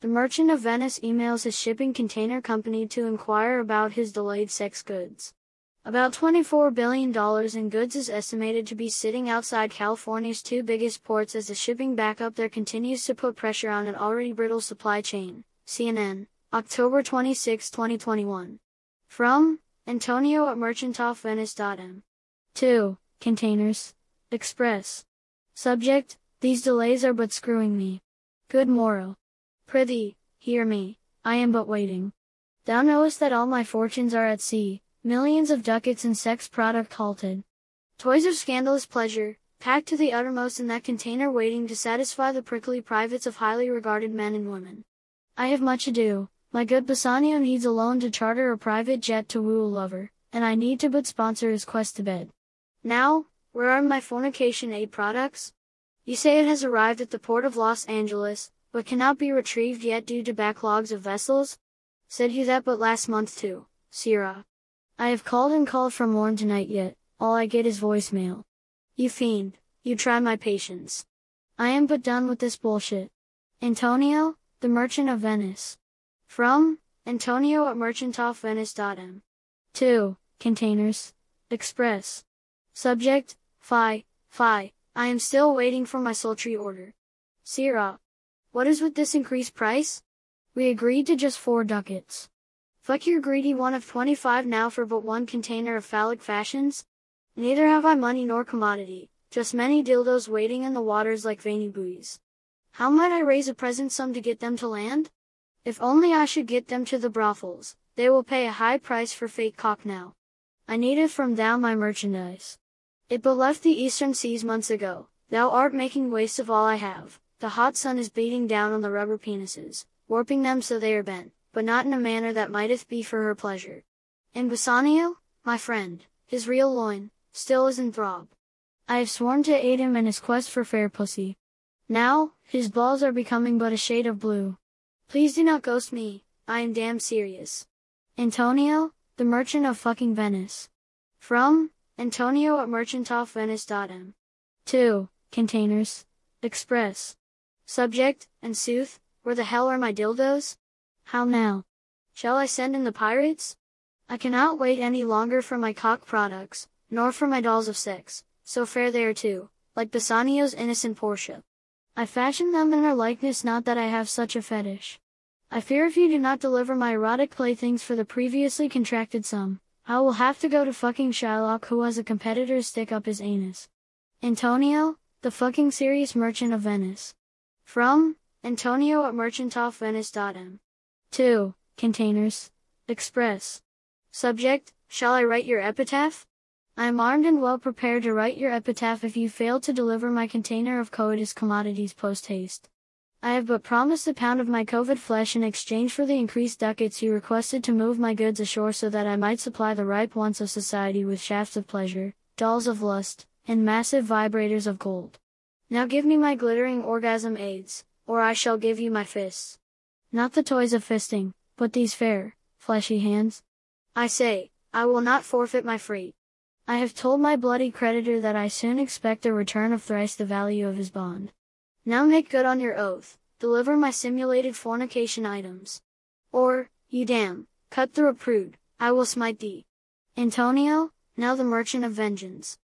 The merchant of Venice emails his shipping container company to inquire about his delayed sex goods. About $24 billion in goods is estimated to be sitting outside California's two biggest ports as the shipping backup there continues to put pressure on an already brittle supply chain. CNN, October 26, 2021. From Antonio at merchantofvenice.m. 2. Containers. Express. Subject, these delays are but screwing me. Good morrow. Prithee, hear me, I am but waiting. Thou knowest that all my fortunes are at sea, Millions of ducats in sex product halted. Toys of scandalous pleasure, packed to the uttermost in that container waiting to satisfy the prickly privates of highly regarded men and women. I have much ado, my good Bassanio needs a loan to charter a private jet to woo a lover, and I need to but sponsor his quest to bed. Now, where are my fornication aid products? You say it has arrived at the port of Los Angeles, but cannot be retrieved yet due to backlogs of vessels? Said you that but last month too, Sirrah. I have called and called from morn to night yet, all I get is voicemail. You fiend, you try my patience. I am but done with this bullshit. Antonio, the merchant of Venice. From, Antonio at merchantofvenice.m. 2. Containers. Express. Subject, Fie, Fie, I am still waiting for my sultry order. Sirrah. What is with this increased price? We agreed to just four ducats. Fuck your greedy one of 25 now for but one container of phallic fashions? Neither have I money nor commodity, just many dildos waiting in the waters like veiny buoys. How might I raise a present sum to get them to land? If only I should get them to the brothels, they will pay a high price for fake cock now. I need it from thou my merchandise. It but left the eastern seas months ago, thou art making waste of all I have, the hot sun is beating down on the rubber penises, warping them so they are bent but not in a manner that mighteth be for her pleasure. And Bassanio, my friend, his real loin, still is in throb. I have sworn to aid him in his quest for fair pussy. Now, his balls are becoming but a shade of blue. Please do not ghost me, I am damn serious. Antonio, the merchant of fucking Venice. From, Antonio at merchantofvenice.m. 2. Containers. Express. Subject, and sooth, where the hell are my dildos? How now? Shall I send in the pirates? I cannot wait any longer for my cock products, nor for my dolls of sex, so fair they are too, like Bassanio's innocent Portia. I fashion them in her likeness not that I have such a fetish. I fear if you do not deliver my erotic playthings for the previously contracted sum, I will have to go to fucking Shylock who has a competitor stick up his anus. Antonio, the fucking serious merchant of Venice. From, Antonio at merchantofvenice.m. 2. Containers. Express. Subject, shall I write your epitaph? I am armed and well prepared to write your epitaph if you fail to deliver my container of coitus commodities post haste. I have but promised a pound of my COVID flesh in exchange for the increased ducats you requested to move my goods ashore so that I might supply the ripe wants of society with shafts of pleasure, dolls of lust, and massive vibrators of gold. Now give me my glittering orgasm aids, or I shall give you my fists. Not the toys of fisting, but these fair, fleshy hands. I say, I will not forfeit my freight. I have told my bloody creditor that I soon expect a return of thrice the value of his bond. Now make good on your oath, deliver my simulated fornication items. Or, you damn, cut through a prude, I will smite thee. Antonio, now the merchant of vengeance.